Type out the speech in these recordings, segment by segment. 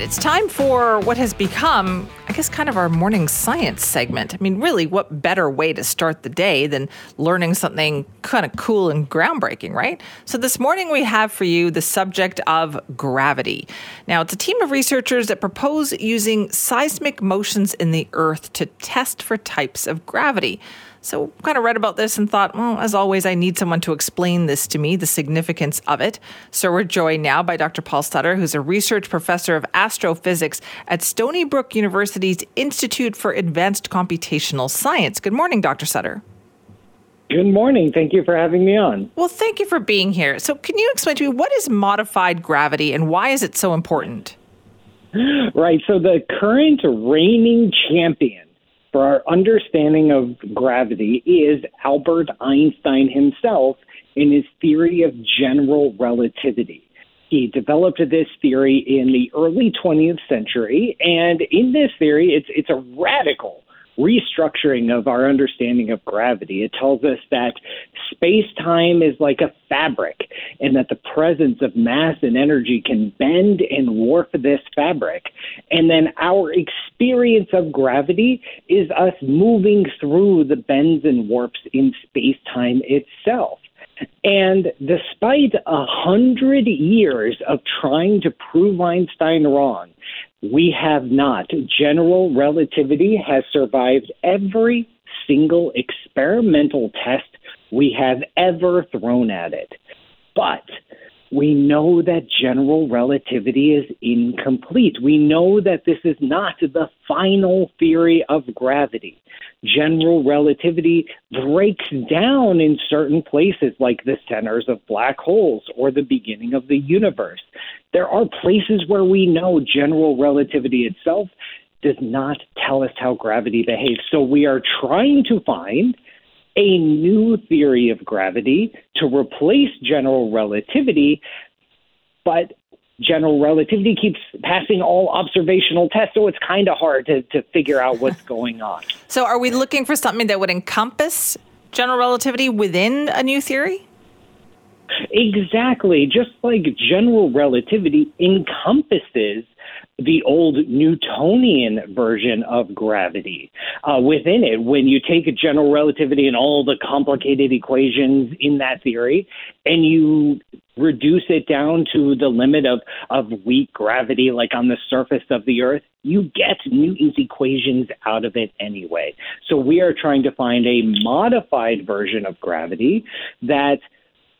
It's time for what has become, I guess, kind of our morning science segment. I mean, really, what better way to start the day than learning something kind of cool and groundbreaking, right? So, this morning we have for you the subject of gravity. Now, it's a team of researchers that propose using seismic motions in the Earth to test for types of gravity. So, kind of read about this and thought, well, as always, I need someone to explain this to me, the significance of it. So, we're joined now by Dr. Paul Sutter, who's a research professor of astrophysics at Stony Brook University's Institute for Advanced Computational Science. Good morning, Dr. Sutter. Good morning. Thank you for having me on. Well, thank you for being here. So, can you explain to me what is modified gravity and why is it so important? Right. So, the current reigning champion for our understanding of gravity is Albert Einstein himself in his theory of general relativity. He developed this theory in the early 20th century, and in this theory, it's it's a radical restructuring of our understanding of gravity. It tells us that space time is like a fabric and that the presence of mass and energy can bend and warp this fabric. And then our experience of gravity is us moving through the bends and warps in space time itself. And despite a hundred years of trying to prove Einstein wrong, we have not. General relativity has survived every single experimental test we have ever thrown at it. But we know that general relativity is incomplete. We know that this is not the final theory of gravity. General relativity breaks down in certain places, like the centers of black holes or the beginning of the universe. There are places where we know general relativity itself does not tell us how gravity behaves. So we are trying to find a new theory of gravity to replace general relativity, but general relativity keeps passing all observational tests, so it's kind of hard to, to figure out what's going on. So, are we looking for something that would encompass general relativity within a new theory? Exactly. Just like general relativity encompasses the old Newtonian version of gravity. Uh, within it, when you take general relativity and all the complicated equations in that theory, and you reduce it down to the limit of, of weak gravity, like on the surface of the Earth, you get Newton's equations out of it anyway. So we are trying to find a modified version of gravity that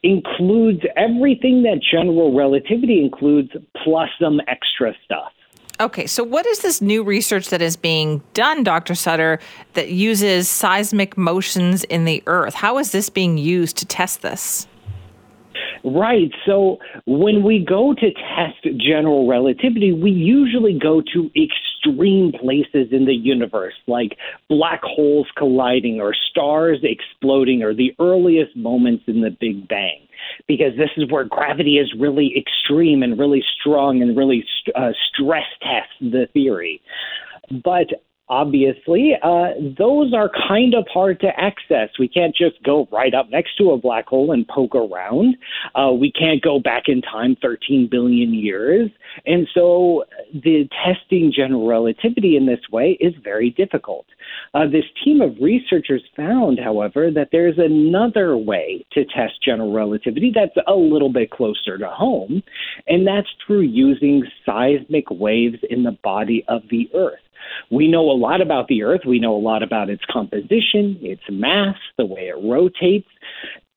includes everything that general relativity includes, plus some extra stuff. Okay, so what is this new research that is being done, Dr. Sutter, that uses seismic motions in the Earth? How is this being used to test this? Right. So when we go to test general relativity, we usually go to extreme places in the universe, like black holes colliding or stars exploding or the earliest moments in the Big Bang, because this is where gravity is really extreme and really strong and really uh, stress tests the theory. But obviously, uh, those are kind of hard to access. We can't just go right up next to a black hole and poke around. Uh, we can't go back in time 13 billion years. And so the testing general relativity in this way is very difficult. Uh, this team of researchers found, however, that there's another way to test general relativity that's a little bit closer to home, and that's through using seismic waves in the body of the Earth. We know a lot about the Earth. We know a lot about its composition, its mass, the way it rotates.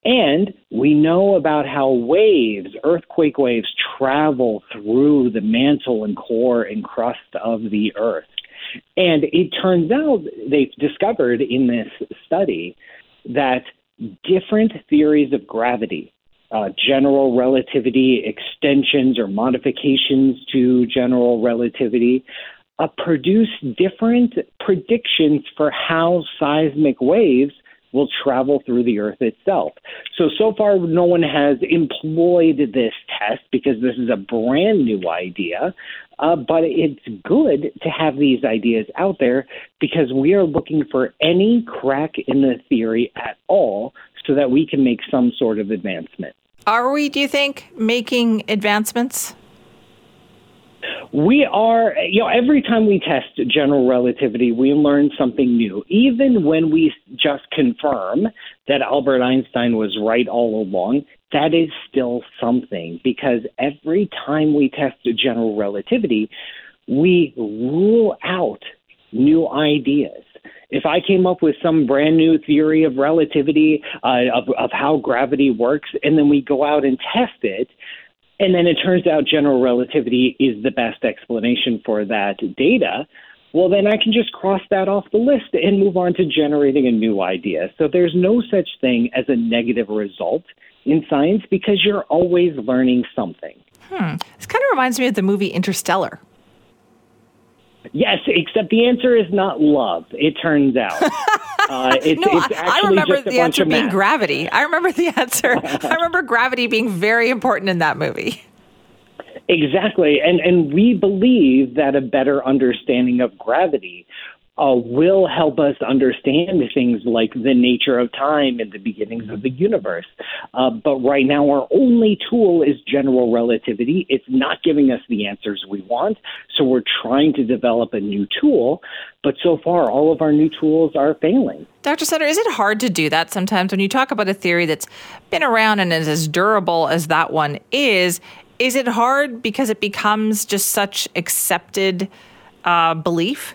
And we know about how waves, earthquake waves, travel through the mantle and core and crust of the Earth. And it turns out they've discovered in this study that different theories of gravity, uh, general relativity extensions or modifications to general relativity, uh, produce different predictions for how seismic waves will travel through the Earth itself. So, so far, no one has employed this test because this is a brand new idea. Uh, but it's good to have these ideas out there because we are looking for any crack in the theory at all so that we can make some sort of advancement. Are we, do you think, making advancements? We are, you know, every time we test general relativity, we learn something new. Even when we just confirm that Albert Einstein was right all along, that is still something because every time we test general relativity, we rule out new ideas. If I came up with some brand new theory of relativity, uh, of, of how gravity works, and then we go out and test it, and then it turns out general relativity is the best explanation for that data, well, then I can just cross that off the list and move on to generating a new idea. So there's no such thing as a negative result in science because you're always learning something. Hmm. This kind of reminds me of the movie Interstellar. Yes, except the answer is not love. It turns out. Uh, it's, no, it's I remember the answer being gravity. I remember the answer. I remember gravity being very important in that movie. Exactly, and and we believe that a better understanding of gravity uh, will help us understand things like the nature of time and the beginnings of the universe. Uh, but right now, our only tool is general relativity. It's not giving us the answers we want, so we're trying to develop a new tool. But so far, all of our new tools are failing. Dr. Sutter, is it hard to do that sometimes when you talk about a theory that's been around and is as durable as that one is? Is it hard because it becomes just such accepted uh, belief?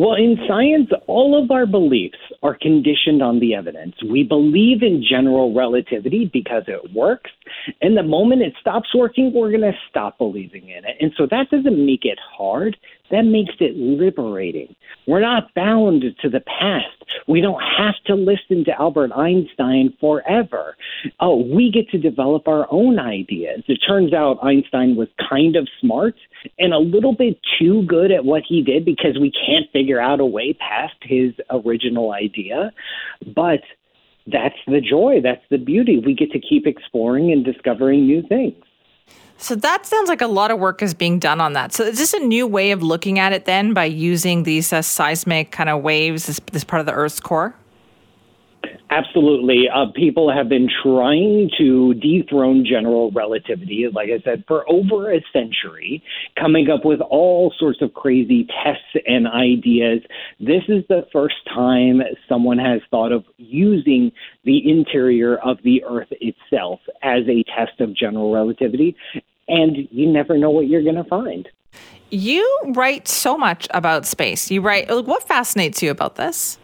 Well, in science, all of our beliefs are conditioned on the evidence. We believe in general relativity because it works. And the moment it stops working, we're going to stop believing in it. And so that doesn't make it hard. That makes it liberating. We're not bound to the past. We don't have to listen to Albert Einstein forever. Oh, we get to develop our own ideas. It turns out Einstein was kind of smart and a little bit too good at what he did because we can't figure out a way past his original idea. But that's the joy, that's the beauty. We get to keep exploring and discovering new things. So that sounds like a lot of work is being done on that. So is this a new way of looking at it then by using these uh, seismic kind of waves, this, this part of the Earth's core? Absolutely. Uh, people have been trying to dethrone general relativity, like I said, for over a century, coming up with all sorts of crazy tests and ideas. This is the first time someone has thought of using the interior of the Earth itself as a test of general relativity. And you never know what you're going to find. You write so much about space. You write, what fascinates you about this?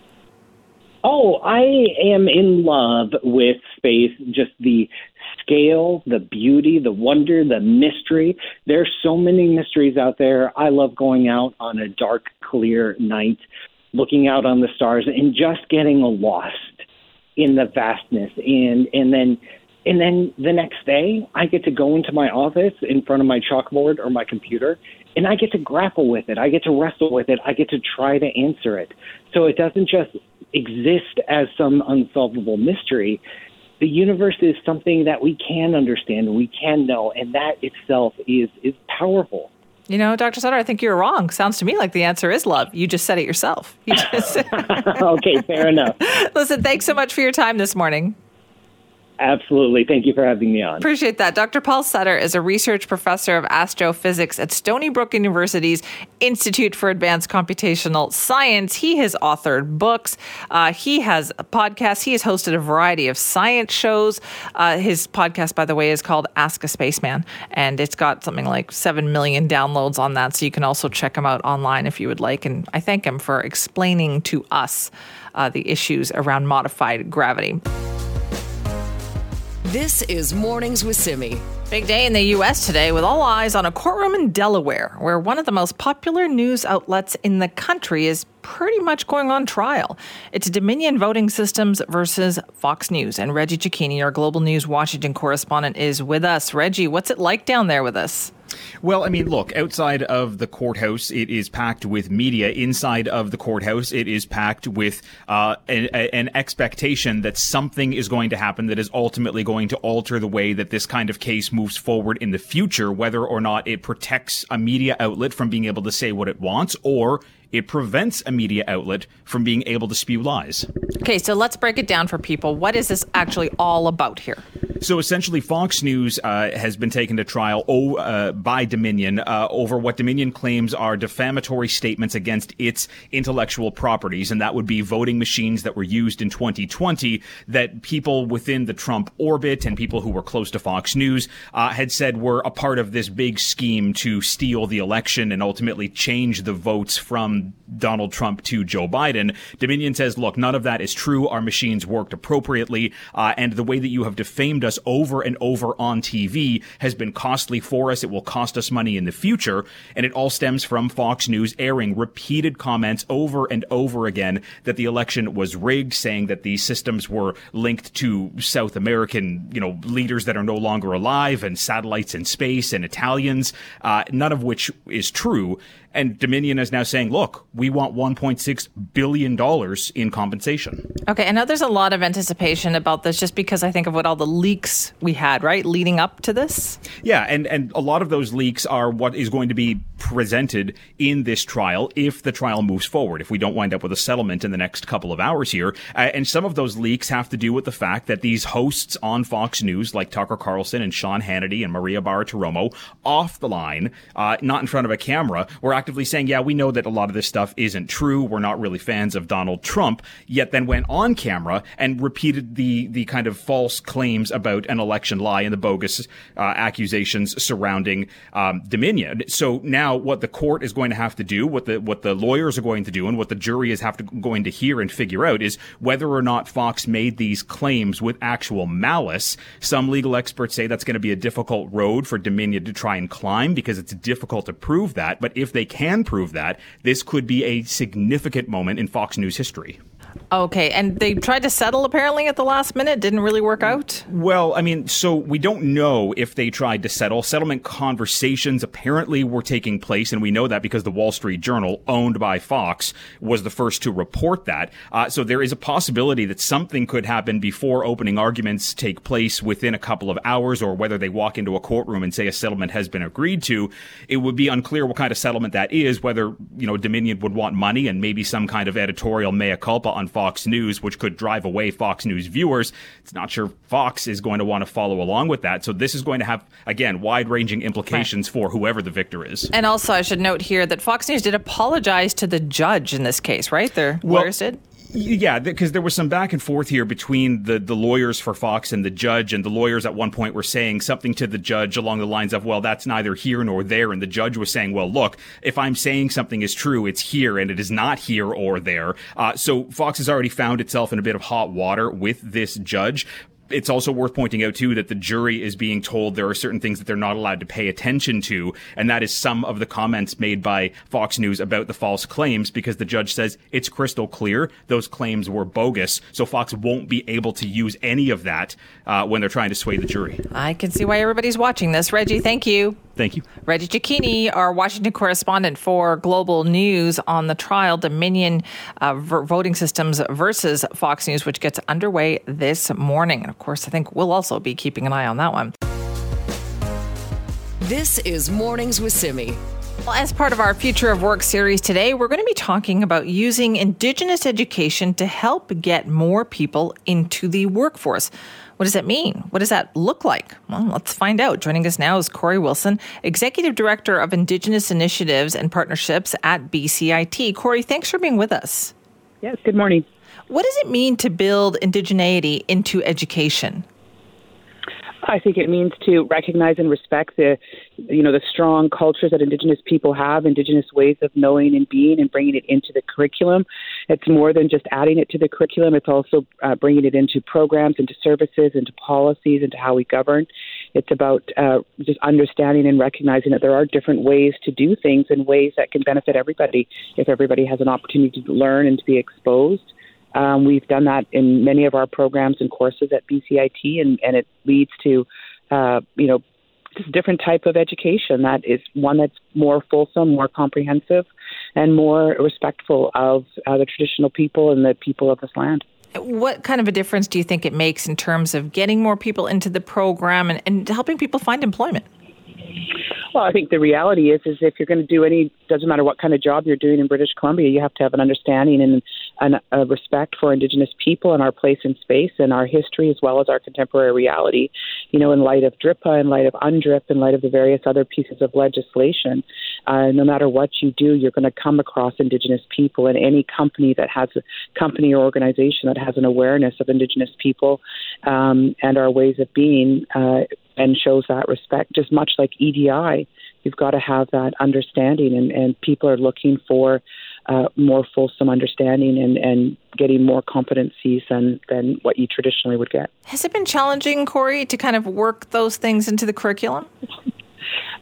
Oh, I am in love with space, just the scale, the beauty, the wonder, the mystery. There's so many mysteries out there. I love going out on a dark, clear night, looking out on the stars and just getting lost in the vastness and and then and then the next day I get to go into my office in front of my chalkboard or my computer and I get to grapple with it. I get to wrestle with it. I get to try to answer it. So it doesn't just exist as some unsolvable mystery. The universe is something that we can understand, we can know, and that itself is is powerful. You know, Dr. Sutter, I think you're wrong. Sounds to me like the answer is love. You just said it yourself. You just okay, fair enough. Listen, thanks so much for your time this morning. Absolutely. Thank you for having me on. Appreciate that. Dr. Paul Sutter is a research professor of astrophysics at Stony Brook University's Institute for Advanced Computational Science. He has authored books. Uh, he has a podcast. He has hosted a variety of science shows. Uh, his podcast, by the way, is called Ask a Spaceman, and it's got something like 7 million downloads on that. So you can also check him out online if you would like. And I thank him for explaining to us uh, the issues around modified gravity. This is Mornings with Simi. Big day in the U.S. today with all eyes on a courtroom in Delaware where one of the most popular news outlets in the country is pretty much going on trial. It's Dominion Voting Systems versus Fox News. And Reggie Cecchini, our Global News Washington correspondent, is with us. Reggie, what's it like down there with us? Well, I mean, look, outside of the courthouse, it is packed with media. Inside of the courthouse, it is packed with uh, an, an, expectation that something is going to happen that is ultimately going to alter the way that this kind of case moves forward in the future, whether or not it protects a media outlet from being able to say what it wants or it prevents a media outlet from being able to spew lies. Okay, so let's break it down for people. What is this actually all about here? So essentially, Fox News uh, has been taken to trial oh, uh, by Dominion uh, over what Dominion claims are defamatory statements against its intellectual properties, and that would be voting machines that were used in 2020 that people within the Trump orbit and people who were close to Fox News uh, had said were a part of this big scheme to steal the election and ultimately change the votes from Donald Trump to Joe Biden. Dominion says, look, none of that is true. Our machines worked appropriately, uh, and the way that you have defamed us over and over on TV has been costly for us. It will cost us money in the future. And it all stems from Fox News airing repeated comments over and over again that the election was rigged, saying that these systems were linked to South American, you know, leaders that are no longer alive and satellites in space and Italians, uh, none of which is true. And Dominion is now saying, look, we want $1.6 billion in compensation. Okay. I know there's a lot of anticipation about this just because I think of what all the leaks we had, right, leading up to this. Yeah. And, and a lot of those leaks are what is going to be presented in this trial if the trial moves forward, if we don't wind up with a settlement in the next couple of hours here. Uh, and some of those leaks have to do with the fact that these hosts on Fox News, like Tucker Carlson and Sean Hannity and Maria Bartiromo, off the line, uh, not in front of a camera, were saying, yeah, we know that a lot of this stuff isn't true. We're not really fans of Donald Trump, yet then went on camera and repeated the, the kind of false claims about an election lie and the bogus uh, accusations surrounding um, Dominion. So now what the court is going to have to do, what the, what the lawyers are going to do, and what the jury is have to, going to hear and figure out is whether or not Fox made these claims with actual malice. Some legal experts say that's going to be a difficult road for Dominion to try and climb because it's difficult to prove that. But if they can prove that, this could be a significant moment in Fox News history. Okay, and they tried to settle apparently at the last minute. Didn't really work out. Well, I mean, so we don't know if they tried to settle. Settlement conversations apparently were taking place, and we know that because the Wall Street Journal, owned by Fox, was the first to report that. Uh, so there is a possibility that something could happen before opening arguments take place within a couple of hours, or whether they walk into a courtroom and say a settlement has been agreed to. It would be unclear what kind of settlement that is. Whether you know Dominion would want money and maybe some kind of editorial mea culpa on Fox News, which could drive away Fox News viewers. It's not sure Fox is going to want to follow along with that. So this is going to have, again, wide ranging implications right. for whoever the victor is. And also, I should note here that Fox News did apologize to the judge in this case, right? Their well, lawyers did? Yeah, because there was some back and forth here between the, the lawyers for Fox and the judge, and the lawyers at one point were saying something to the judge along the lines of, well, that's neither here nor there. And the judge was saying, well, look, if I'm saying something is true, it's here and it is not here or there. Uh, so Fox has already found itself in a bit of hot water with this judge it's also worth pointing out too that the jury is being told there are certain things that they're not allowed to pay attention to, and that is some of the comments made by Fox News about the false claims because the judge says it's crystal clear those claims were bogus, so Fox won't be able to use any of that uh, when they're trying to sway the jury. I can see why everybody's watching this. Reggie, thank you. Thank you. Reggie Cecchini, our Washington correspondent for Global News on the trial Dominion uh, voting systems versus Fox News, which gets underway this morning. And of course, I think we'll also be keeping an eye on that one. This is Mornings with Simi. Well, as part of our Future of Work series today, we're going to be talking about using Indigenous education to help get more people into the workforce. What does that mean? What does that look like? Well, let's find out. Joining us now is Kory Wilson, Executive Director of Indigenous Initiatives and Partnerships at BCIT. Kory, thanks for being with us. Yes, good morning. What does it mean to build indigeneity into education? I think it means to recognize and respect the, you know, the strong cultures that Indigenous people have, Indigenous ways of knowing and being, and bringing it into the curriculum. It's more than just adding it to the curriculum; it's also uh, bringing it into programs, into services, into policies, into how we govern. It's about uh, just understanding and recognizing that there are different ways to do things and ways that can benefit everybody if everybody has an opportunity to learn and to be exposed. Um, we've done that in many of our programs and courses at BCIT, and, and it leads to, uh, you know, just a different type of education that is one that's more fulsome, more comprehensive, and more respectful of uh, the traditional people and the people of this land. What kind of a difference do you think it makes in terms of getting more people into the program and, and helping people find employment? Well, I think the reality is, is if you're going to do any, doesn't matter what kind of job you're doing in British Columbia, you have to have an understanding and, and a respect for Indigenous people and our place in space and our history as well as our contemporary reality. You know, in light of DRIPA, in light of UNDRIP, in light of the various other pieces of legislation, uh, no matter what you do, you're going to come across Indigenous people. And any company that has a company or organization that has an awareness of Indigenous people um, and our ways of being uh, and shows that respect, just much like EDI, you've got to have that understanding, and, and people are looking for uh, more fulsome understanding and, and getting more competencies than, than what you traditionally would get. Has it been challenging, Kory, to kind of work those things into the curriculum?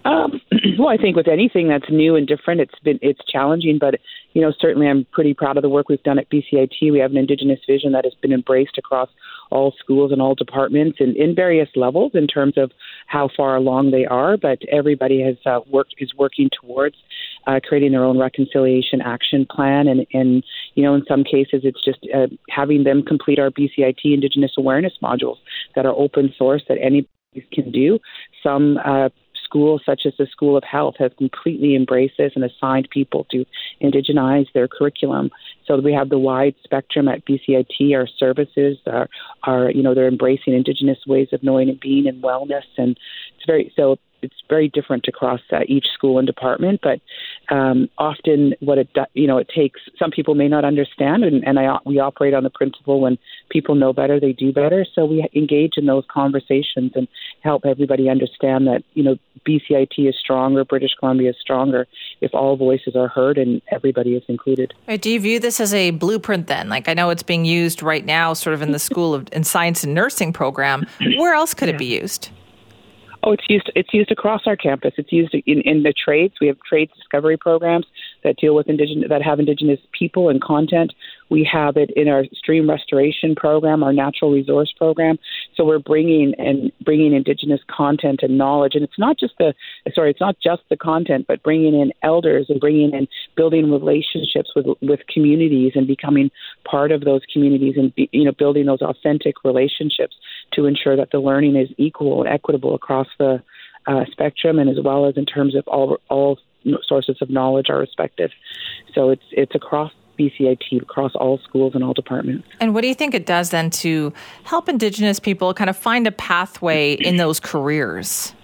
Um, well, I think with anything that's new and different, it's been it's challenging. But you know, certainly, I'm pretty proud of the work we've done at BCIT. We have an Indigenous vision that has been embraced across all schools and all departments and in various levels in terms of how far along they are. But everybody has uh, worked is working towards uh, creating their own reconciliation action plan, and and you know, in some cases, it's just uh, having them complete our BCIT Indigenous awareness modules that are open source that anybody can do. Some uh, schools, such as the School of Health, have completely embraced this and assigned people to indigenize their curriculum. So we have the wide spectrum at BCIT. Our services are, are you know, they're embracing Indigenous ways of knowing and being and wellness, and it's very so it's very different across uh, each school and department. But um, often, what it you know it takes. Some people may not understand, and, and I, we operate on the principle when people know better, they do better. So we engage in those conversations and help everybody understand that you know BCIT is stronger, British Columbia is stronger if all voices are heard and everybody is included. Right, do you view this as a blueprint then? Like I know it's being used right now, sort of in the School of in Science and Nursing program. Where else could yeah. it be used? Oh, it's used. It's used across our campus. It's used in, in the trades. We have trades discovery programs that deal with indigenous that have indigenous people and content. We have it in our stream restoration program, our natural resource program. So we're bringing and bringing indigenous content and knowledge, and it's not just the sorry, it's not just the content, but bringing in elders and bringing in building relationships with with communities and becoming part of those communities and be, you know building those authentic relationships to ensure that the learning is equal and equitable across the uh, spectrum, and as well as in terms of all all sources of knowledge are respected. So it's it's across BCIT across all schools and all departments. And what do you think it does then to help Indigenous people kind of find a pathway in those careers?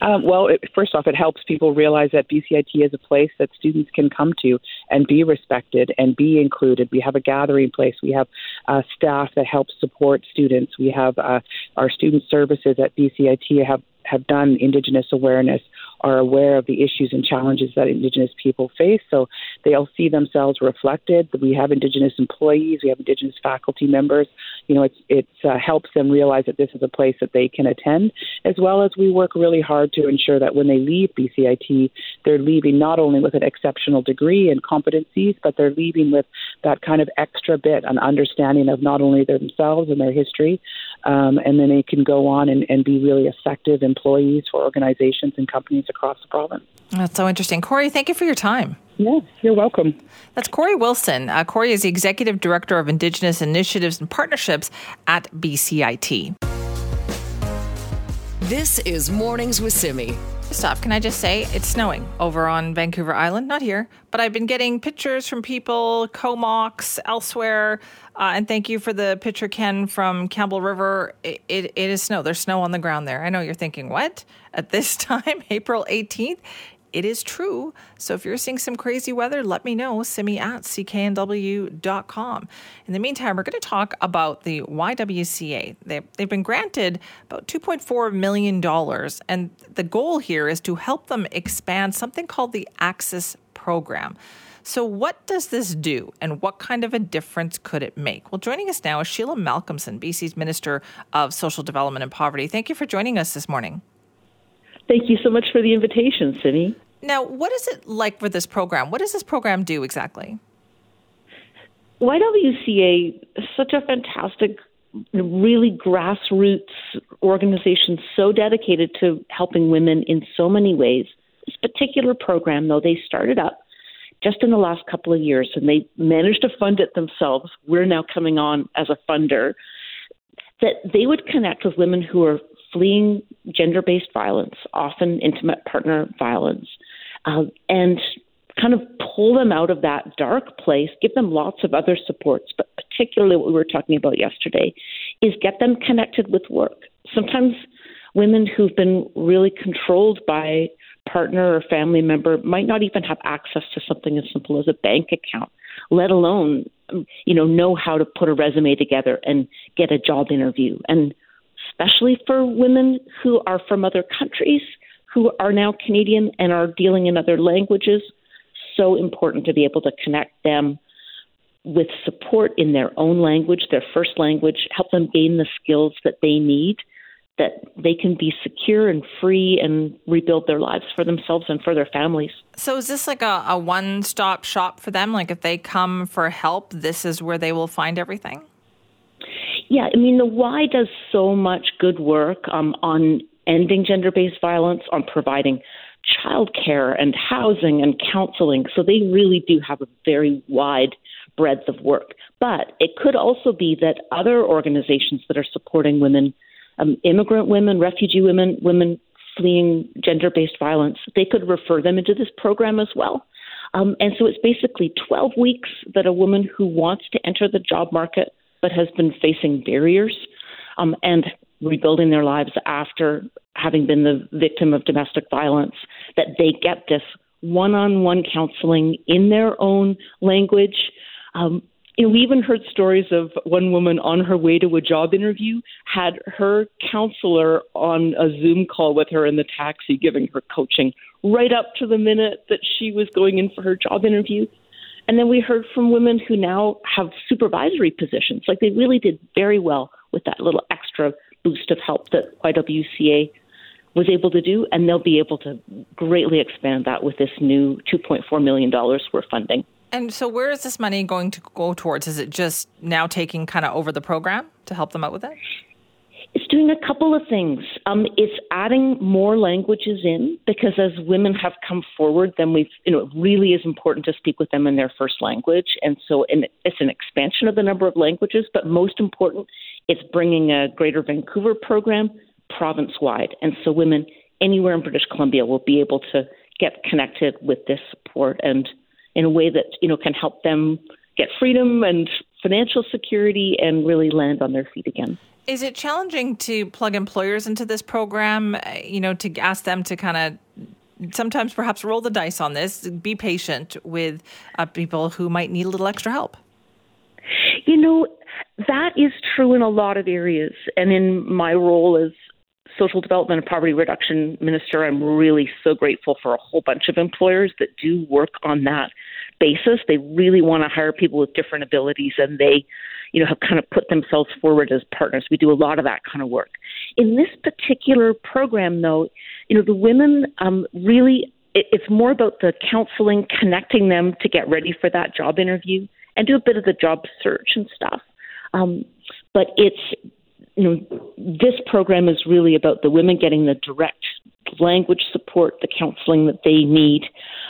Um, well, it, first off, it helps people realize that BCIT is a place that students can come to and be respected and be included. We have a gathering place. We have uh, staff that help support students. We have uh, our student services at BCIT have have done Indigenous awareness are aware of the issues and challenges that Indigenous people face. So they'll see themselves reflected. We have Indigenous employees, we have Indigenous faculty members. You know, it uh, helps them realize that this is a place that they can attend, as well as we work really hard to ensure that when they leave BCIT, they're leaving not only with an exceptional degree and competencies, but they're leaving with that kind of extra bit, an understanding of not only themselves and their history, um, and then they can go on and, and be really effective employees for organizations and companies across the province. That's so interesting. Kory, thank you for your time. Yeah, you're welcome. That's Kory Wilson. Uh, Kory is the Executive Director of Indigenous Initiatives and Partnerships at BCIT. This is Mornings with Simi. Stop. Can I just say it's snowing over on Vancouver Island? Not here, but I've been getting pictures from people, Comox, elsewhere. Uh, and thank you for the picture, Ken, from Campbell River. It, it, it is snow. There's snow on the ground there. I know you're thinking, what? At this time, April 18th? It is true. So if you're seeing some crazy weather, let me know. Simi at cknw.com. In the meantime, we're going to talk about the YWCA. They, they've been granted about $2.4 million, and the goal here is to help them expand something called the Access Program. So, what does this do and what kind of a difference could it make? Well, joining us now is Sheila Malcolmson, BC's Minister of Social Development and Poverty. Thank you for joining us this morning. Thank you so much for the invitation, Simi. Now, what is it like for this program? What does this program do exactly? YWCA is such a fantastic really grassroots organization, so dedicated to helping women in so many ways. This particular program, though, they started up just in the last couple of years and they managed to fund it themselves. We're now coming on as a funder. That they would connect with women who are fleeing gender based violence, often intimate partner violence, uh, and kind of pull them out of that dark place, give them lots of other supports, but particularly what we were talking about yesterday is get them connected with work. Sometimes women who've been really controlled by partner or family member might not even have access to something as simple as a bank account, let alone you know know how to put a resume together and get a job interview. And especially for women who are from other countries who are now Canadian and are dealing in other languages, so important to be able to connect them with support in their own language, their first language, help them gain the skills that they need that they can be secure and free and rebuild their lives for themselves and for their families. So, is this like a, a one stop shop for them? Like, if they come for help, this is where they will find everything? Yeah, I mean, the Y does so much good work um, on ending gender based violence, on providing childcare and housing and counseling. So they really do have a very wide breadth of work. But it could also be that other organizations that are supporting women, um, immigrant women, refugee women, women fleeing gender based violence, they could refer them into this program as well. Um, and so it's basically 12 weeks that a woman who wants to enter the job market but has been facing barriers um, and rebuilding their lives after having been the victim of domestic violence, that they get this one on one counseling in their own language. Um, and we even heard stories of one woman on her way to a job interview had her counselor on a Zoom call with her in the taxi, giving her coaching right up to the minute that she was going in for her job interview. And then we heard from women who now have supervisory positions. Like they really did very well with that little extra boost of help that YWCA was able to do, and they'll be able to greatly expand that with this new $2.4 million we're funding. And so, where is this money going to go towards? Is it just now taking kind of over the program to help them out with it? It's doing a couple of things. Um, it's adding more languages in because as women have come forward, then we've, you know, it really is important to speak with them in their first language. And so and it's an expansion of the number of languages, but most important, it's bringing a Greater Vancouver program province wide. And so women anywhere in British Columbia will be able to get connected with this support and in a way that, you know, can help them get freedom and financial security and really land on their feet again. Is it challenging to plug employers into this program, you know, to ask them to kind of sometimes perhaps roll the dice on this, be patient with uh, people who might need a little extra help? You know, that is true in a lot of areas. And in my role as social development and poverty reduction minister, I'm really so grateful for a whole bunch of employers that do work on that basis. They really want to hire people with different abilities and they you know, have kind of put themselves forward as partners. We do a lot of that kind of work. In this particular program, though, you know, the women um, really, it, it's more about the counseling, connecting them to get ready for that job interview and do a bit of the job search and stuff. Um, but it's, you know, this program is really about the women getting the direct language support, the counseling that they need,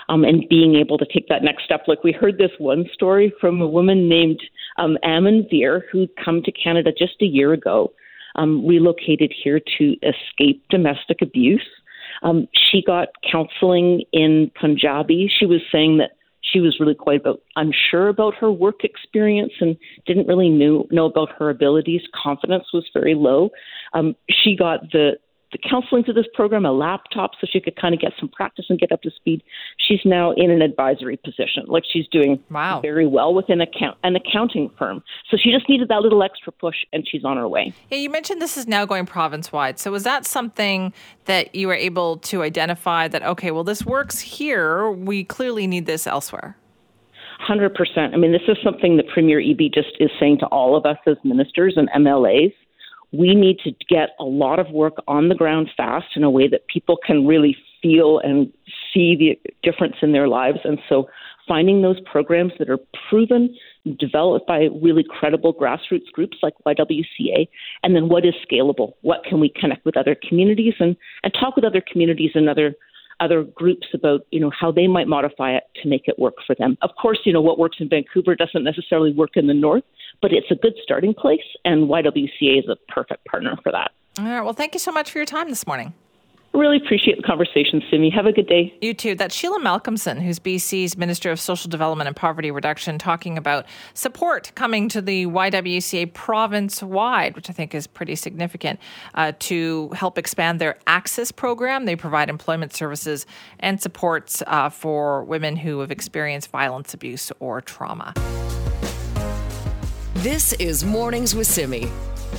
um, and being able to take that next step. Like we heard this one story from a woman named um, Ammon Veer who'd come to Canada just a year ago, um, relocated here to escape domestic abuse. Um, she got counseling in Punjabi. She was saying that she was really quite about, unsure about her work experience and didn't really know, know about her abilities. Confidence was very low. Um, she got the the counseling through this program, a laptop so she could kind of get some practice and get up to speed. She's now in an advisory position. Like she's doing wow. very well within account, an accounting firm. So she just needed that little extra push and she's on her way. Yeah, you mentioned this is now going province wide. So was that something that you were able to identify that, okay, well, this works here. We clearly need this elsewhere? 100%. I mean, this is something that Premier Eby just is saying to all of us as ministers and MLAs we need to get a lot of work on the ground fast in a way that people can really feel and see the difference in their lives. And so finding those programs that are proven, developed by really credible grassroots groups like YWCA, and then what is scalable? What can we connect with other communities and, and talk with other communities and other other groups about you know how they might modify it to make it work for them. Of course, you know what works in Vancouver doesn't necessarily work in the north, but it's a good starting place, and YWCA is a perfect partner for that. All right. Well, thank you so much for your time this morning. Really appreciate the conversation, Simi. Have a good day. You too. That's Sheila Malcolmson, who's BC's Minister of Social Development and Poverty Reduction, talking about support coming to the YWCA province wide, which I think is pretty significant, uh, to help expand their Access program. They provide employment services and supports uh, for women who have experienced violence, abuse, or trauma. This is Mornings with Simi.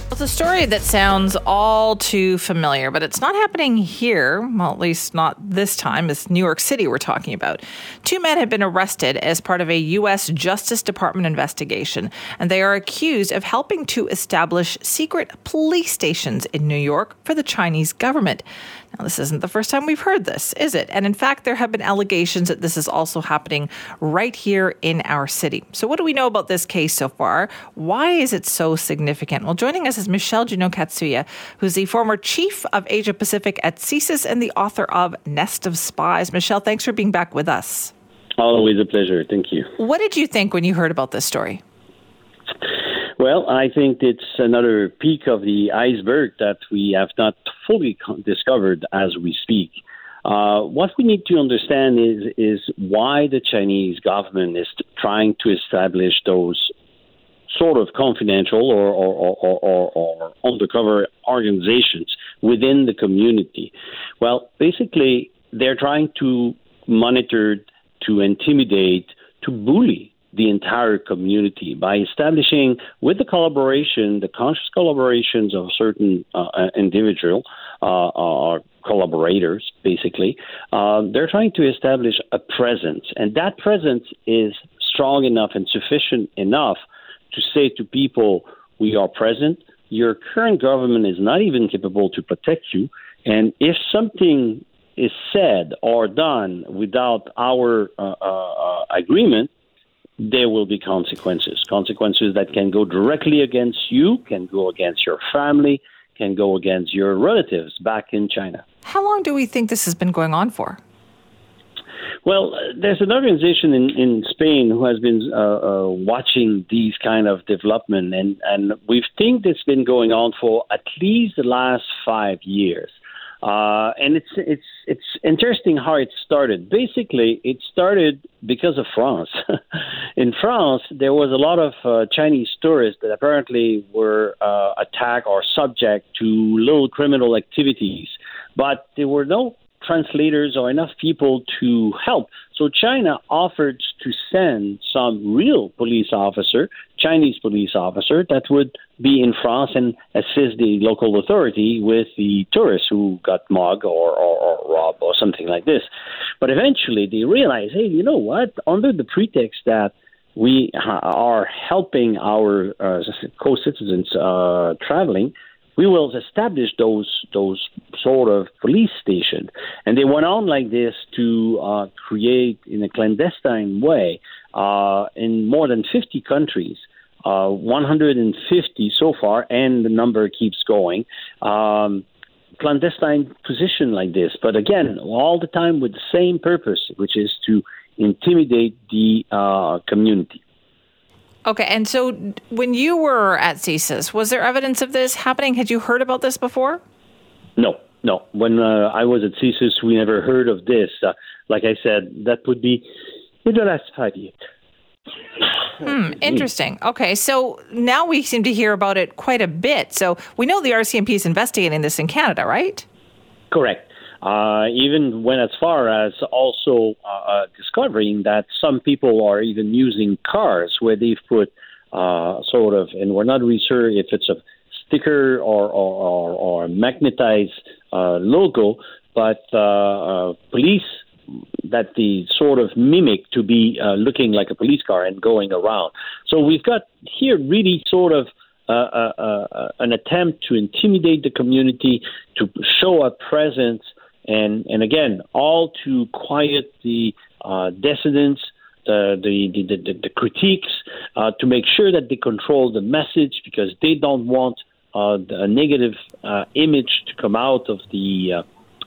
It's a story that sounds all too familiar, but it's not happening here. Well, at least not this time. It's New York City we're talking about. Two men have been arrested as part of a U.S. Justice Department investigation, and they are accused of helping to establish secret police stations in New York for the Chinese government. Now, this isn't the first time we've heard this, is it? And in fact, there have been allegations that this is also happening right here in our city. So, what do we know about this case so far? Why is it so significant? Well, joining us is Michel Juneau-Katsuya, who's the former chief of Asia Pacific at CSIS and the author of Nest of Spies. Michel, thanks for being back with us. Always a pleasure. Thank you. What did you think when you heard about this story? Well, I think it's another peak of the iceberg that we have not fully discovered as we speak. Uh, what we need to understand is is why the Chinese government is trying to establish those sort of confidential or, or, or, or, or undercover organizations within the community. Well, basically, they're trying to monitor, to intimidate, to bully the entire community by establishing, with the collaboration, the conscious collaborations of certain uh, uh individual uh, or collaborators, basically, uh, they're trying to establish a presence, and that presence is strong enough and sufficient enough to say to people, "We are present. Your current government is not even capable to protect you, and if something is said or done without our uh, uh, agreement." There will be consequences. Consequences that can go directly against you, can go against your family, can go against your relatives back in China. How long do we think this has been going on for? Well, there's an organization in, in Spain who has been uh, uh, watching these kind of development, and, and we think it's been going on for at least the last five years. Uh, and it's it's it's interesting how it started. Basically, it started because of France. in France, there was a lot of uh, Chinese tourists that apparently were uh, attacked or subject to little criminal activities, but there were no translators or enough people to help. So China offered to send some real police officer, Chinese police officer, that would be in France and assist the local authority with the tourists who got mugged or, or, or robbed or something like this. But eventually they realized, hey, you know what? Under the pretext that we are helping our uh, co-citizens uh, traveling, we will establish those those sort of police stations. And they went on like this to uh, create in a clandestine way uh, in more than 50 countries. Uh, 150 so far, and the number keeps going. Um, clandestine position like this, but again, all the time with the same purpose, which is to intimidate the uh, community. Okay, and so when you were at CSIS, was there evidence of this happening? Had you heard about this before? No, no. When uh, I was at CSIS, we never heard of this. Uh, like I said, that would be in the last five years. Hmm, interesting. Okay, so now we seem to hear about it quite a bit. So we know the RCMP is investigating this in Canada, right? Correct uh, even went as far as also uh, uh, discovering that some people are even using cars where they've put uh, sort of, and we're not really sure if it's a sticker or or, or, or magnetized uh, logo, but uh, uh, police that the sort of mimic to be uh, looking like a police car and going around. So we've got here really sort of uh, uh, uh, an attempt to intimidate the community, to show a presence and and again, all to quiet the uh, dissidents. The, the, the, the, the critiques uh, to make sure that they control the message because they don't want uh, a negative uh, image to come out of the uh,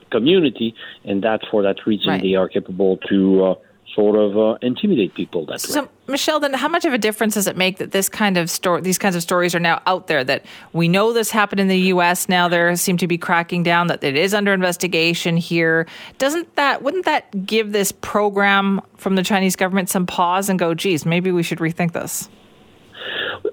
community, and that for that reason Right. they are capable to uh, sort of uh, intimidate people that way. So, Michel, then how much of a difference does it make that this kind of story, these kinds of stories are now out there? That we know this happened in the U.S. Now there seem to be cracking down. That it is under investigation here. Doesn't that? Wouldn't that give this program from the Chinese government some pause and go, "Geez, maybe we should rethink this."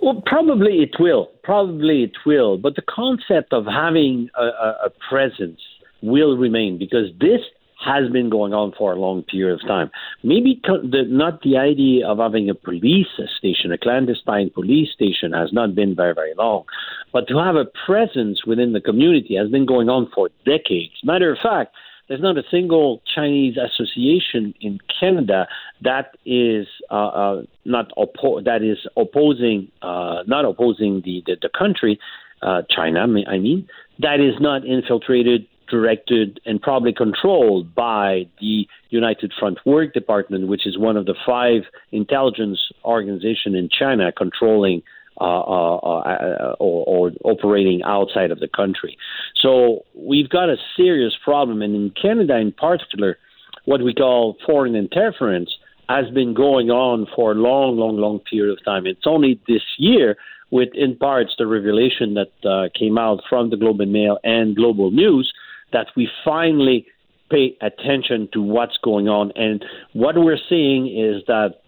Well, probably it will. Probably it will. But the concept of having a, a presence will remain because this has been going on for a long period of time. Maybe the, not the idea of having a police station, a clandestine police station, has not been very, very long. But to have a presence within the community has been going on for decades. Matter of fact, there's not a single Chinese association in Canada that is uh, uh, not oppo- that is opposing uh, not opposing the the, the country, uh, China. I mean that is not infiltrated, directed, and probably controlled by the United Front Work Department, which is one of the five intelligence organizations in China controlling uh, uh, uh, or, or operating outside of the country. So we've got a serious problem, and in Canada in particular, what we call foreign interference has been going on for a long, long, long period of time. It's only this year, with in parts the revelation that uh, came out from the Globe and Mail and Global News, that we finally pay attention to what's going on. And what we're seeing is that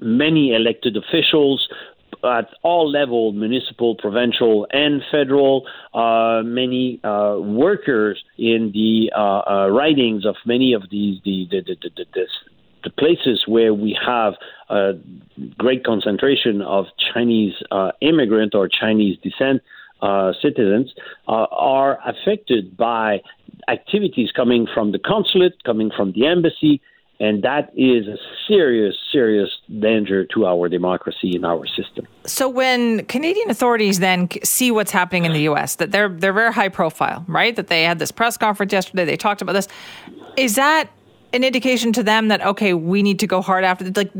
many elected officials at all levels, municipal, provincial, and federal, uh, many uh, workers in the uh, uh, writings of many of these the the, the, the, the, the the places where we have a great concentration of Chinese uh, immigrant or Chinese descent uh, citizens uh, are affected by activities coming from the consulate, coming from the embassy, and that is a serious, serious danger to our democracy and our system. So when Canadian authorities then see what's happening in the U.S., that they're they're very high profile, right? That they had this press conference yesterday, they talked about this. Is that an indication to them that okay, we need to go hard after? Like,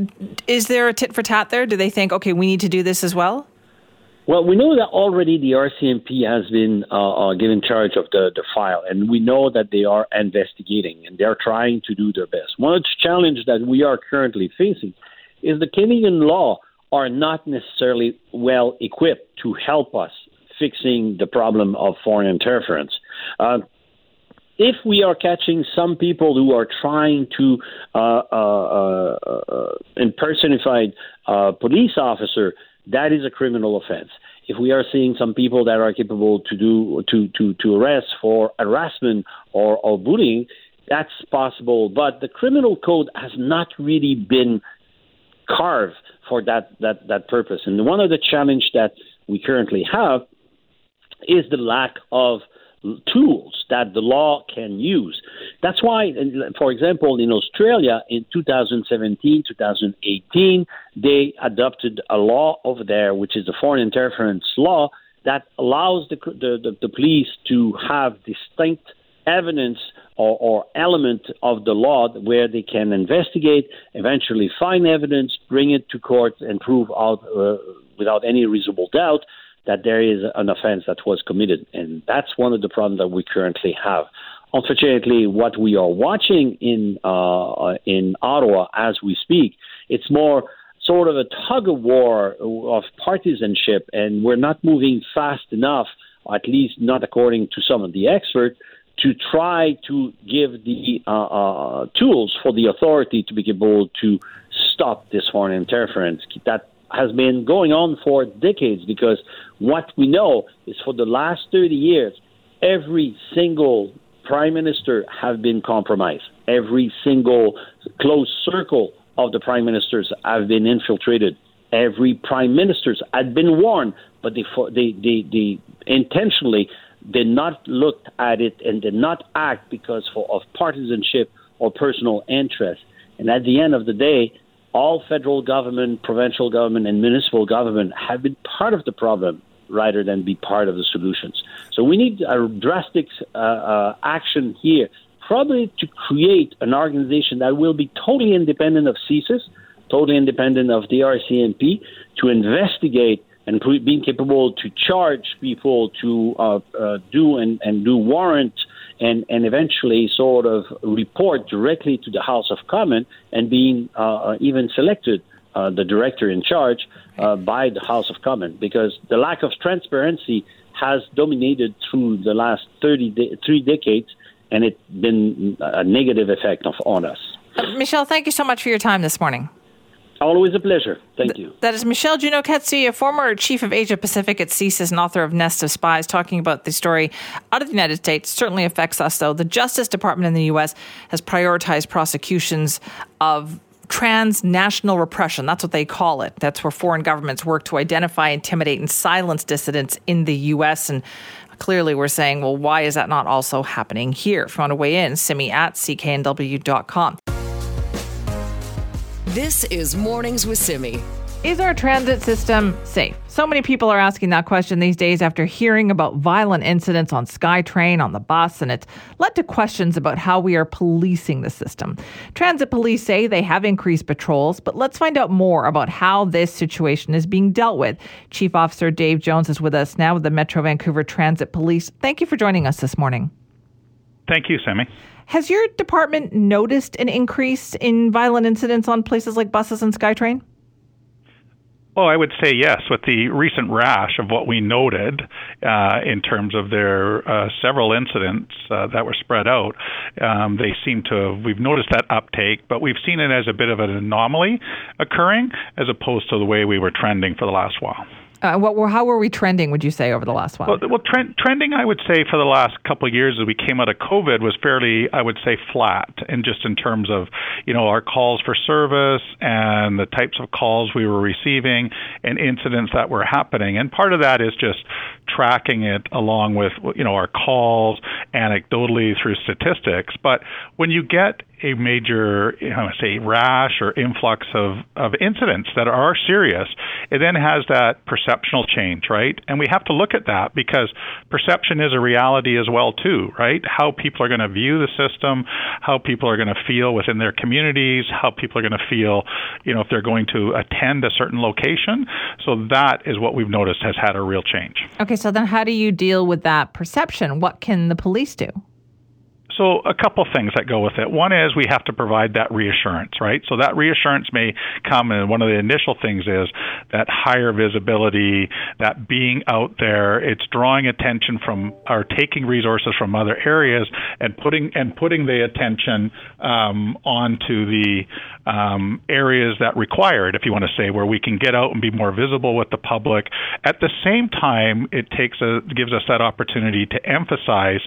is there a tit for tat there? Do they think okay, we need to do this as well? Well, we know that already the RCMP has been uh, uh, given charge of the, the file, and we know that they are investigating and they're trying to do their best. One of the challenges that we are currently facing is the Canadian law are not necessarily well equipped to help us fixing the problem of foreign interference. Uh, if we are catching some people who are trying to uh, uh, uh, uh, impersonate uh, police officer, that is a criminal offense. If we are seeing some people that are capable to do to to, to arrest for harassment or, or bullying, that's possible. But the criminal code has not really been carved for that that that purpose. And one of the challenge that we currently have is the lack of tools that the law can use. That's why, for example, in Australia in 2017, 2018, they adopted a law over there, which is the foreign interference law, that allows the, the, the, the police to have distinct evidence or, or element of the law where they can investigate, eventually find evidence, bring it to court, and prove out uh, without any reasonable doubt that there is an offense that was committed. And that's one of the problems that we currently have. Unfortunately, what we are watching in uh, in Ottawa as we speak, it's more sort of a tug of war of partisanship, and we're not moving fast enough, at least not according to some of the experts, to try to give the uh, uh, tools for the authority to be able to stop this foreign interference. That has been going on for decades because what we know is for the last 30 years, every single prime minister have been compromised. Every single close circle of the prime ministers have been infiltrated. Every prime ministers had been warned, but they, they, they, they intentionally did not look at it and did not act because for, of partisanship or personal interest. And at the end of the day, all federal government, provincial government, and municipal government have been part of the problem rather than be part of the solutions. So we need a drastic uh, uh, action here probably to create an organization that will be totally independent of CSIS, totally independent of the RCMP, to investigate and being capable to charge people to uh, uh, do and, and do warrant and, and eventually sort of report directly to the House of Commons and being uh, uh even selected uh, the director in charge uh, by the House of Commons because the lack of transparency has dominated through the last 30 de- three decades and it's been a negative effect of, on us. Michel, thank you so much for your time this morning. Always a pleasure. Thank you. That is Michel Juneau-Katsuya, a former chief of Asia Pacific at CSIS and author of Nest of Spies, talking about the story out of the United States. Certainly affects us, though. The Justice Department in the U.S. has prioritized prosecutions of transnational repression. That's what they call it. That's where foreign governments work to identify, intimidate, and silence dissidents in the U.S. And clearly we're saying, well, why is that not also happening here? If you want to weigh in, simi at cknw.com. This is Mornings with Simi. Is our transit system safe? So many people are asking that question these days after hearing about violent incidents on SkyTrain, on the bus, and it's led to questions about how we are policing the system. Transit police say they have increased patrols, but let's find out more about how this situation is being dealt with. Chief Officer Dave Jones is with us now with the Metro Vancouver Transit Police. Thank you for joining us this morning. Thank you, Simi. Has your department noticed an increase in violent incidents on places like buses and SkyTrain? Oh, I would say yes. With the recent rash of what we noted uh, in terms of their uh, several incidents uh, that were spread out, um, they seem to have, we've noticed that uptake, but we've seen it as a bit of an anomaly occurring as opposed to the way we were trending for the last while. Uh, what how were we trending? Would you say over the last while? Well, well trend, trending, I would say, for the last couple of years as we came out of COVID was fairly, I would say, flat, and just in terms of, you know, our calls for service and the types of calls we were receiving and incidents that were happening. And part of that is just tracking it along with, you know, our calls anecdotally through statistics. But when you get a major, you know, say, rash or influx of, of incidents that are serious, it then has that perceptual change, right? And we have to look at that because perception is a reality as well, too, right? How people are going to view the system, how people are going to feel within their communities, how people are going to feel, you know, if they're going to attend a certain location. So that is what we've noticed has had a real change. Okay, so then how do you deal with that perception? What can the police do? So, a couple things that go with it. One is we have to provide that reassurance, right? So, that reassurance may come, and one of the initial things is that higher visibility, that being out there, it's drawing attention from or taking resources from other areas and putting and putting the attention um, onto the um, areas that require it, if you want to say, where we can get out and be more visible with the public. At the same time, it takes a gives us that opportunity to emphasize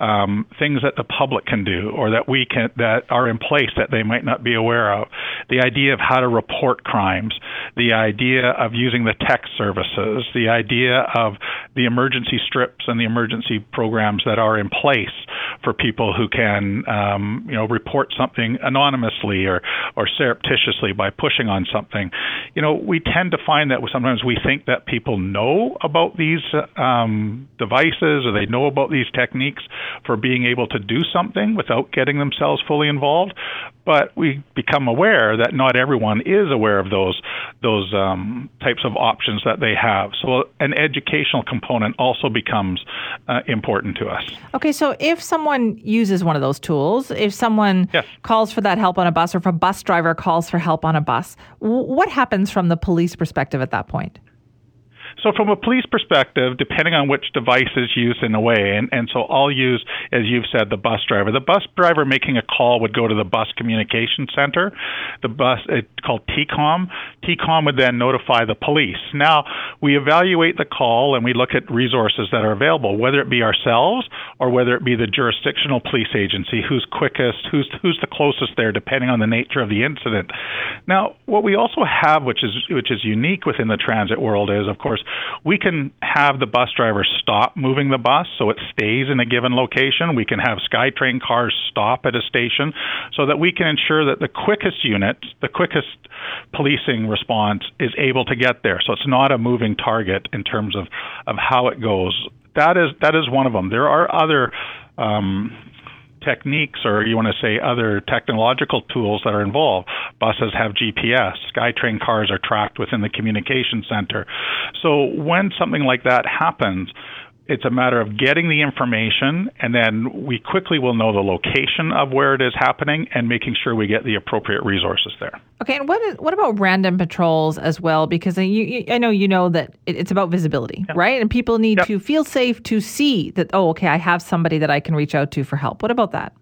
um, things that the public can do or that we can that are in place that they might not be aware of. The idea of how to report crimes, the idea of using the tech services, the idea of the emergency strips and the emergency programs that are in place for people who can um, you know report something anonymously or or surreptitiously by pushing on something. You know, we tend to find that sometimes we think that people know about these um, devices or they know about these techniques for being able to do something without getting themselves fully involved. But we become aware that not everyone is aware of those those um, types of options that they have. So an educational component also becomes uh, important to us. Okay, so if someone uses one of those tools, if someone yes. calls for that help on a bus, or if a bus driver calls for help on a bus, what happens from the police perspective at that point? So, from a police perspective, depending on which device is used in a way, and, and so I'll use, as you've said, the bus driver. The bus driver making a call would go to the bus communication center, the bus it's called TCOM. TCOM would then notify the police. Now, we evaluate the call and we look at resources that are available, whether it be ourselves or whether it be the jurisdictional police agency, who's quickest, who's who's the closest there, depending on the nature of the incident. Now, what we also have, which is which is unique within the transit world, is of course we can have the bus driver stop moving the bus so it stays in a given location. We can have SkyTrain cars stop at a station so that we can ensure that the quickest unit, the quickest policing response is able to get there. So it's not a moving target in terms of, of how it goes. That is that is one of them. There are other um, techniques or you want to say other technological tools that are involved. Buses have GPS, SkyTrain cars are tracked within the communication center. So when something like that happens, it's a matter of getting the information, and then we quickly will know the location of where it is happening and making sure we get the appropriate resources there. Okay, and what is, what about random patrols as well? Because I, you, I know you know that it's about visibility, yep. right? And people need to feel safe to see that. Oh, okay, I have somebody that I can reach out to for help. What about that?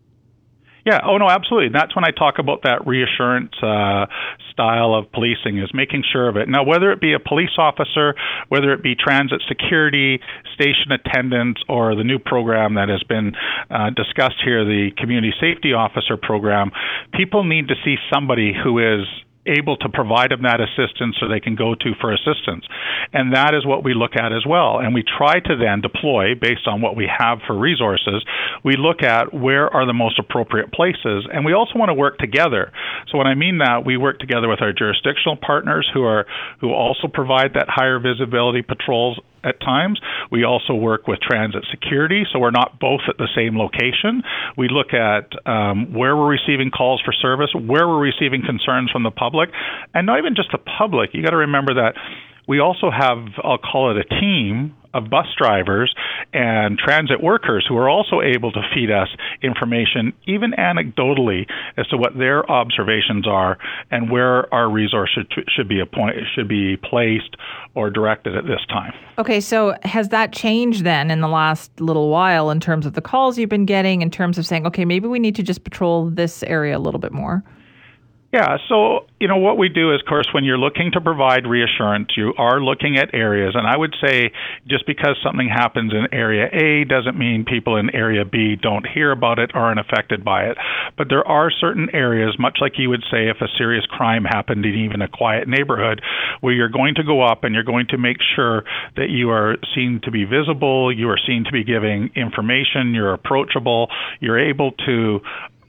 Yeah. Oh no, absolutely. That's when I talk about that reassurance uh, style of policing is making sure of it. Now, whether it be a police officer, whether it be transit security, station attendants, or the new program that has been uh, discussed here, the community safety officer program, people need to see somebody who is able to provide them that assistance so they can go to for assistance. And that is what we look at as well. And we try to then deploy based on what we have for resources. We look at where are the most appropriate places. And we also want to work together. So when I mean that, we work together with our jurisdictional partners who are who also provide that higher visibility patrols at times. We also work with transit security, so we're not both at the same location. We look at um, where we're receiving calls for service, where we're receiving concerns from the public, and not even just the public. You got to remember that we also have, I'll call it a team of bus drivers and transit workers who are also able to feed us information, even anecdotally, as to what their observations are and where our resource should, should be appointed, should be placed or directed at this time. Okay, so has that changed then in the last little while in terms of the calls you've been getting, in terms of saying, okay, maybe we need to just patrol this area a little bit more? Yeah, so you know what we do is, of course, when you're looking to provide reassurance, you are looking at areas, and I would say just because something happens in area A doesn't mean people in area B don't hear about it or aren't affected by it. But there are certain areas, much like you would say if a serious crime happened in even a quiet neighborhood, where you're going to go up and you're going to make sure that you are seen to be visible, you are seen to be giving information, you're approachable, you're able to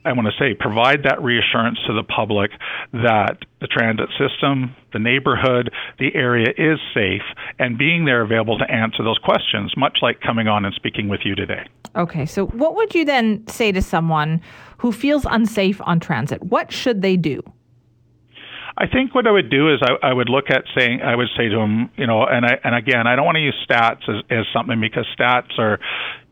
I want to say, provide that reassurance to the public that the transit system, the neighborhood, the area is safe, and being there available to answer those questions, much like coming on and speaking with you today. Okay, so what would you then say to someone who feels unsafe on transit? What should they do? I think what I would do is I, I would look at saying I would say to them, you know, and I and again I don't want to use stats as, as something because stats are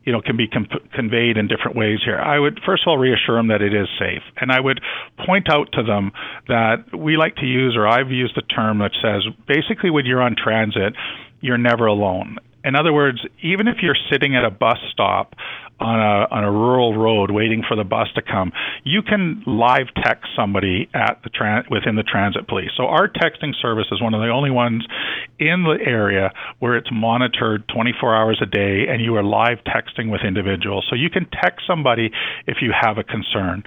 you know, can be com- conveyed in different ways here. I would first of all reassure them that it is safe, and I would point out to them that we like to use, or I've used the term that says basically when you're on transit, you're never alone. In other words, even if you're sitting at a bus stop on a on a rural road waiting for the bus to come, you can live text somebody at the within the transit police. So our texting service is one of the only ones in the area where it's monitored 24 hours a day and you are live texting with individuals. So you can text somebody if you have a concern.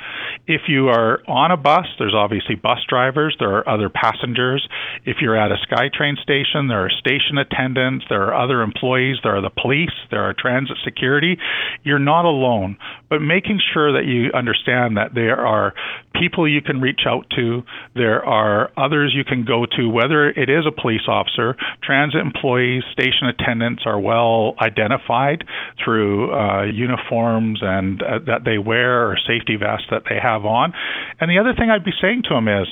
If you are on a bus, there's obviously bus drivers, there are other passengers. If you're at a SkyTrain station, there are station attendants, there are other employees, there are the police, there are transit security. You're not alone, but making sure that you understand that there are people you can reach out to, there are others you can go to, whether it is a police officer, transit employees, station attendants are well identified through uh, uniforms and uh, that they wear or safety vests that they have on. And the other thing I'd be saying to them is,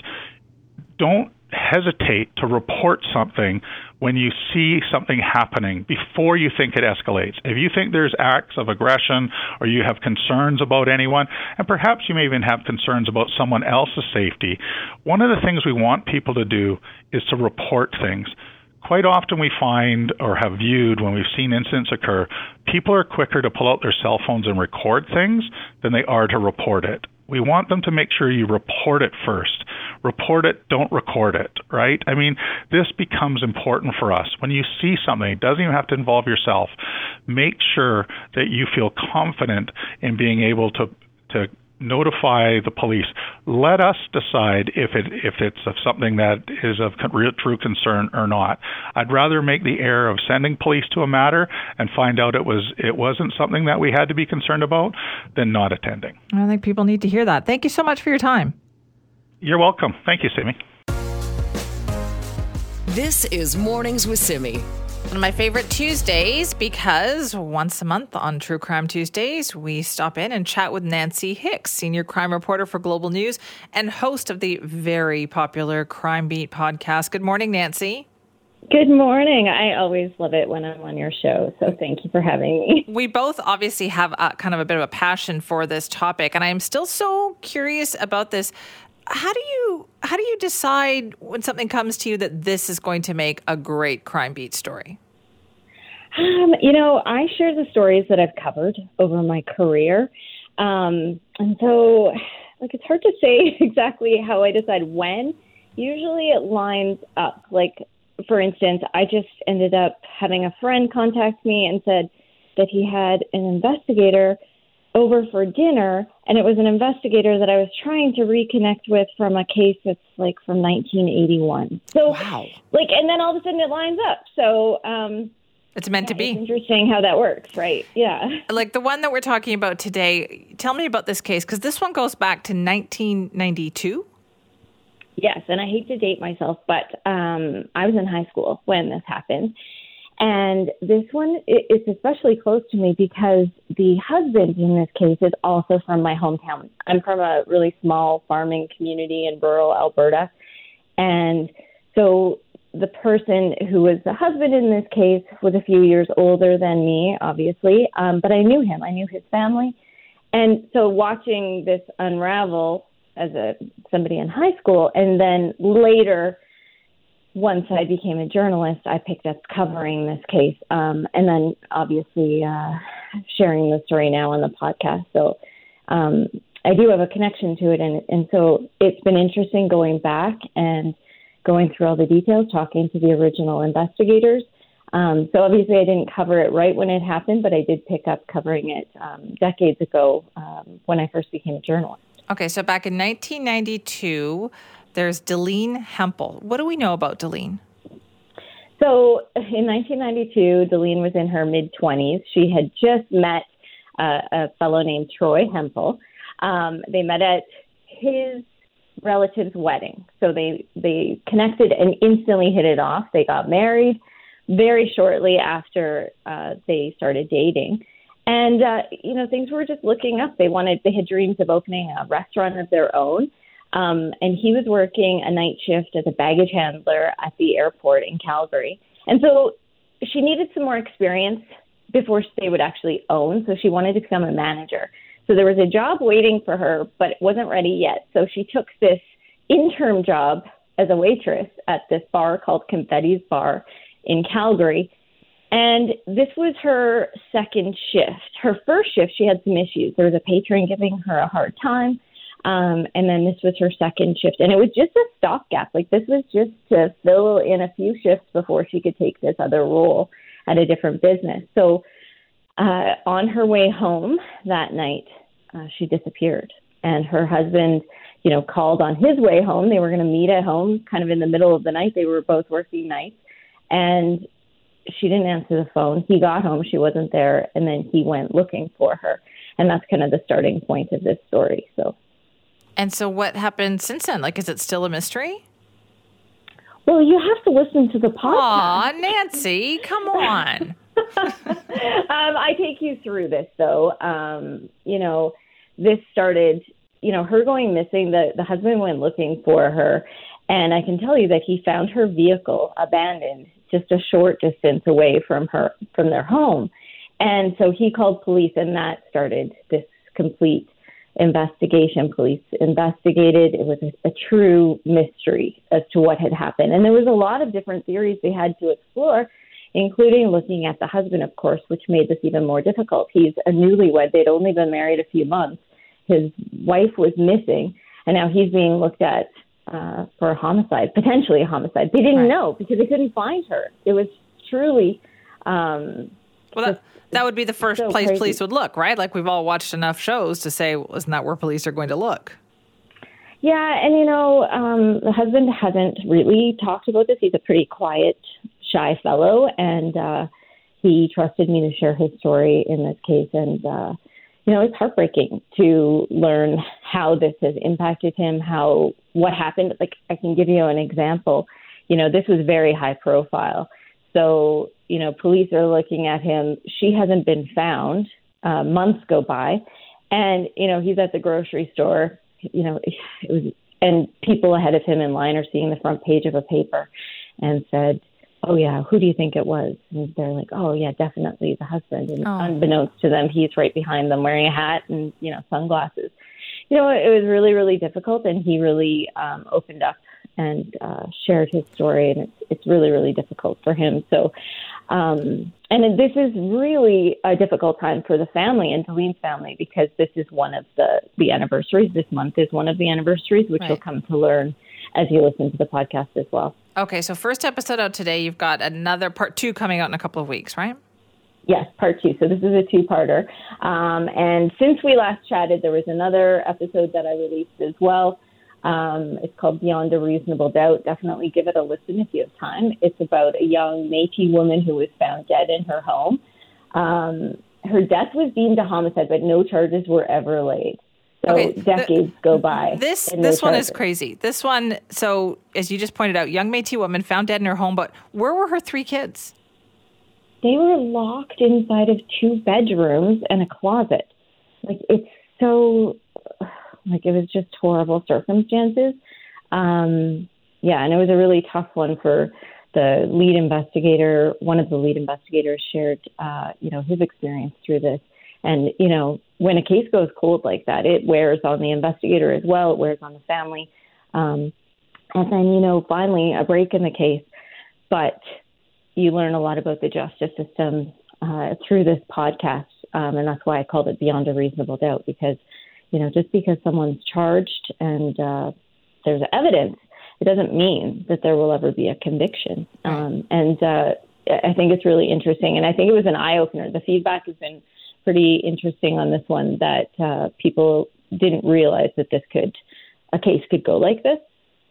don't hesitate to report something when you see something happening before you think it escalates. If you think there's acts of aggression or you have concerns about anyone, and perhaps you may even have concerns about someone else's safety, one of the things we want people to do is to report things. Quite often, we find or have viewed when we've seen incidents occur, people are quicker to pull out their cell phones and record things than they are to report it. We want them to make sure you report it first. Report it, don't record it, right? I mean, this becomes important for us. When you see something, it doesn't even have to involve yourself. Make sure that you feel confident in being able to to notify the police. Let us decide if it if it's of something that is of real, true concern or not. I'd rather make the error of sending police to a matter and find out it was it wasn't something that we had to be concerned about than not attending. I think people need to hear that. Thank you so much for your time. You're welcome. Thank you, Simi. This is Mornings with Simi. One of my favorite Tuesdays because once a month on True Crime Tuesdays, we stop in and chat with Nancy Hixt, senior crime reporter for Global News and host of the very popular Crime Beat podcast. Good morning, Nancy. Good morning. I always love it when I'm on your show. So thank you for having me. We both obviously have a, kind of a bit of a passion for this topic, and I am still so curious about this. How do you how do you decide when something comes to you that this is going to make a great crime beat story? Um, you know, I share the stories that I've covered over my career. Um, and so, like, it's hard to say exactly how I decide when. Usually it lines up. Like, for instance, I just ended up having a friend contact me and said that he had an investigator over for dinner, and it was an investigator that I was trying to reconnect with from a case that's like from 1981. So, wow. like, and then all of a sudden it lines up. So, um, it's meant yeah, to be. interesting how that works, right? Yeah. Like the one that we're talking about today. Tell me about this case because this one goes back to 1992. Yes, and I hate to date myself, but um, I was in high school when this happened. And this one is especially close to me because the husband in this case is also from my hometown. I'm from a really small farming community in rural Alberta. And so the person who was the husband in this case was a few years older than me, obviously, um, but I knew him. I knew his family. And so watching this unravel as a somebody in high school and then later once I became a journalist, I picked up covering this case, um, and then obviously uh, sharing the story now on the podcast. So um, I do have a connection to it, and, and so it's been interesting going back and going through all the details, talking to the original investigators. Um, so obviously, I didn't cover it right when it happened, but I did pick up covering it um, decades ago um, when I first became a journalist. Okay, so back in 1992 there's Dilleen Hempel. What do we know about Dilleen? So in 1992, Dilleen was in her mid 20s. She had just met uh, a fellow named Troy Hempel. Um, they met at his relative's wedding. So they they connected and instantly hit it off. They got married very shortly after uh, they started dating. And uh, you know things were just looking up. They wanted they had dreams of opening a restaurant of their own. Um, and he was working a night shift as a baggage handler at the airport in Calgary. And so she needed some more experience before they would actually own. So she wanted to become a manager. So there was a job waiting for her, but it wasn't ready yet. So she took this interim job as a waitress at this bar called Confetti's Bar in Calgary. And this was her second shift. Her first shift, she had some issues. There was a patron giving her a hard time. Um, and then this was her second shift. And it was just a stopgap. Like this was just to fill in a few shifts before she could take this other role at a different business. So uh, on her way home that night, uh, she disappeared. And her husband, you know, called on his way home. They were going to meet at home kind of in the middle of the night. They were both working nights. And she didn't answer the phone. He got home, she wasn't there, and then he went looking for her. And that's kind of the starting point of this story. So and so, what happened since then? Like, is it still a mystery? Well, you have to listen to the podcast. Aw, Nancy, come on. um, I take you through this, though. Um, you know, this started, you know, her going missing. The the husband went looking for her, and I can tell you that he found her vehicle abandoned just a short distance away from her from their home. And so he called police, and that started this complete investigation. Police investigated. It was a, a, true mystery as to what had happened. And there was a lot of different theories they had to explore, including looking at the husband, of course, which made this even more difficult. He's a newlywed. They'd only been married a few months. His wife was missing, and now he's being looked at uh, for a homicide, potentially a homicide. They didn't right. know because they couldn't find her. It was truly. Um, well, that, that would be the first so place crazy. police would look, right? Like we've all watched enough shows to say, well, isn't that where police are going to look? Yeah, and you know, um, the husband hasn't really talked about this. He's a pretty quiet, shy fellow, and uh, he trusted me to share his story in this case. And uh, you know, it's heartbreaking to learn how this has impacted him, how what happened. Like I can give you an example. You know, this was very high profile. So you know, police are looking at him. She hasn't been found. Uh, months go by, and you know, he's at the grocery store. You know, it was, and people ahead of him in line are seeing the front page of a paper, and said, "Oh yeah, who do you think it was?" And they're like, "Oh yeah, definitely the husband." And Oh. unbeknownst to them, he's right behind them wearing a hat and you know sunglasses. You know, it was really really difficult, and he really um, opened up and uh, shared his story, and it's it's really really difficult for him. So, um, and this is really a difficult time for the family and Dilleen's family because this is one of the the anniversaries. This month is one of the anniversaries, which you'll come to learn as you listen to the podcast as well. Okay, so first episode out today. You've got another part two coming out in a couple of weeks, right? Yes, part two. So this is a two-parter. Um, and since we last chatted, there was another episode that I released as well. Um, it's called Beyond a Reasonable Doubt. Definitely give it a listen if you have time. It's about a young Métis woman who was found dead in her home. Um, her death was deemed a homicide, but no charges were ever laid. So Okay, the- decades go by. This no this one is crazy. This one, so as you just pointed out, young Métis woman found dead in her home. But where were her three kids? they were locked inside of two bedrooms and a closet. Like it's so like it was just horrible circumstances. Um yeah, and it was a really tough one for the lead investigator. One of the lead investigators shared uh, you know, his experience through this. And, you know, when a case goes cold like that, it wears on the investigator as well, it wears on the family. Um and then, you know, finally a break in the case. But you learn a lot about the justice system uh, through this podcast, um, and that's why I called it Beyond a Reasonable Doubt. Because you know, just because someone's charged and uh, there's evidence, it doesn't mean that there will ever be a conviction. Um, and uh, I think it's really interesting, and I think it was an eye opener. The feedback has been pretty interesting on this one that uh, people didn't realize that this could a case could go like this.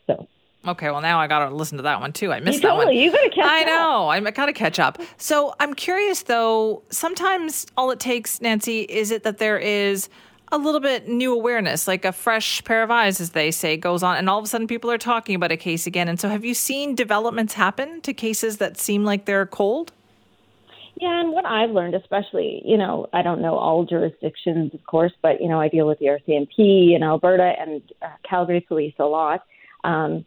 So. Okay, well now I got to listen to that one too. I missed You that one. totally- you gotta catch I up. know. I got to catch up. So I'm curious though. Sometimes all it takes, Nancy, is it that there is a little bit new awareness, like a fresh pair of eyes, as they say, goes on, and all of a sudden people are talking about a case again. And so, have you seen developments happen to cases that seem like they're cold? Yeah, and what I've learned, especially, you know, I don't know all jurisdictions, of course, but, you know, I deal with the RCMP in Alberta and uh, Calgary Police a lot. Um,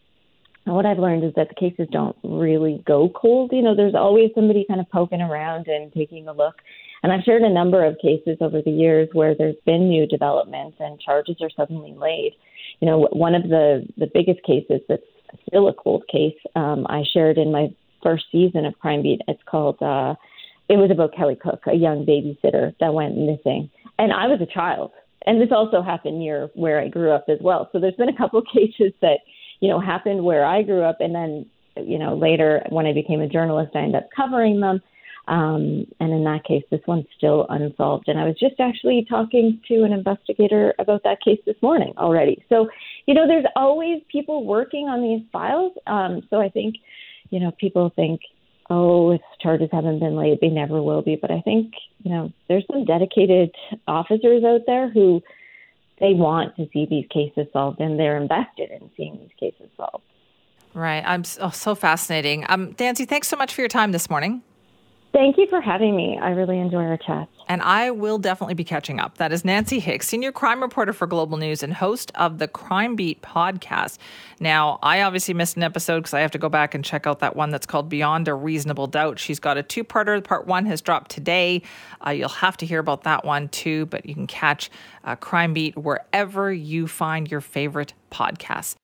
and what I've learned is that the cases don't really go cold. You know, there's always somebody kind of poking around and taking a look. And I've shared a number of cases over the years where there's been new developments and charges are suddenly laid. You know, one of the, the biggest cases that's still a cold case, um, I shared in my first season of Crime Beat. It's called, uh, it was about Kelly Cook, a young babysitter that went missing. And I was a child. And this also happened near where I grew up as well. So there's been a couple of cases that, you know, happened where I grew up. And then, you know, later when I became a journalist, I ended up covering them. Um, and in that case, this one's still unsolved. And I was just actually talking to an investigator about that case this morning already. So, you know, there's always people working on these files. Um, so I think, you know, people think, oh, if charges haven't been laid, they never will be. But I think, you know, there's some dedicated officers out there who they want to see these cases solved and they're invested in seeing these cases solved. Right. I'm so, so fascinating. Um, Nancy, thanks so much for your time this morning. Thank you for having me. I really enjoy our chat. And I will definitely be catching up. That is Nancy Hixt, senior crime reporter for Global News and host of the Crime Beat podcast. Now, I obviously missed an episode because I have to go back and check out that one that's called Beyond a Reasonable Doubt. She's got a two parter. Part one has dropped today. Uh, you'll have to hear about that one too, but you can catch uh, Crime Beat wherever you find your favorite podcasts.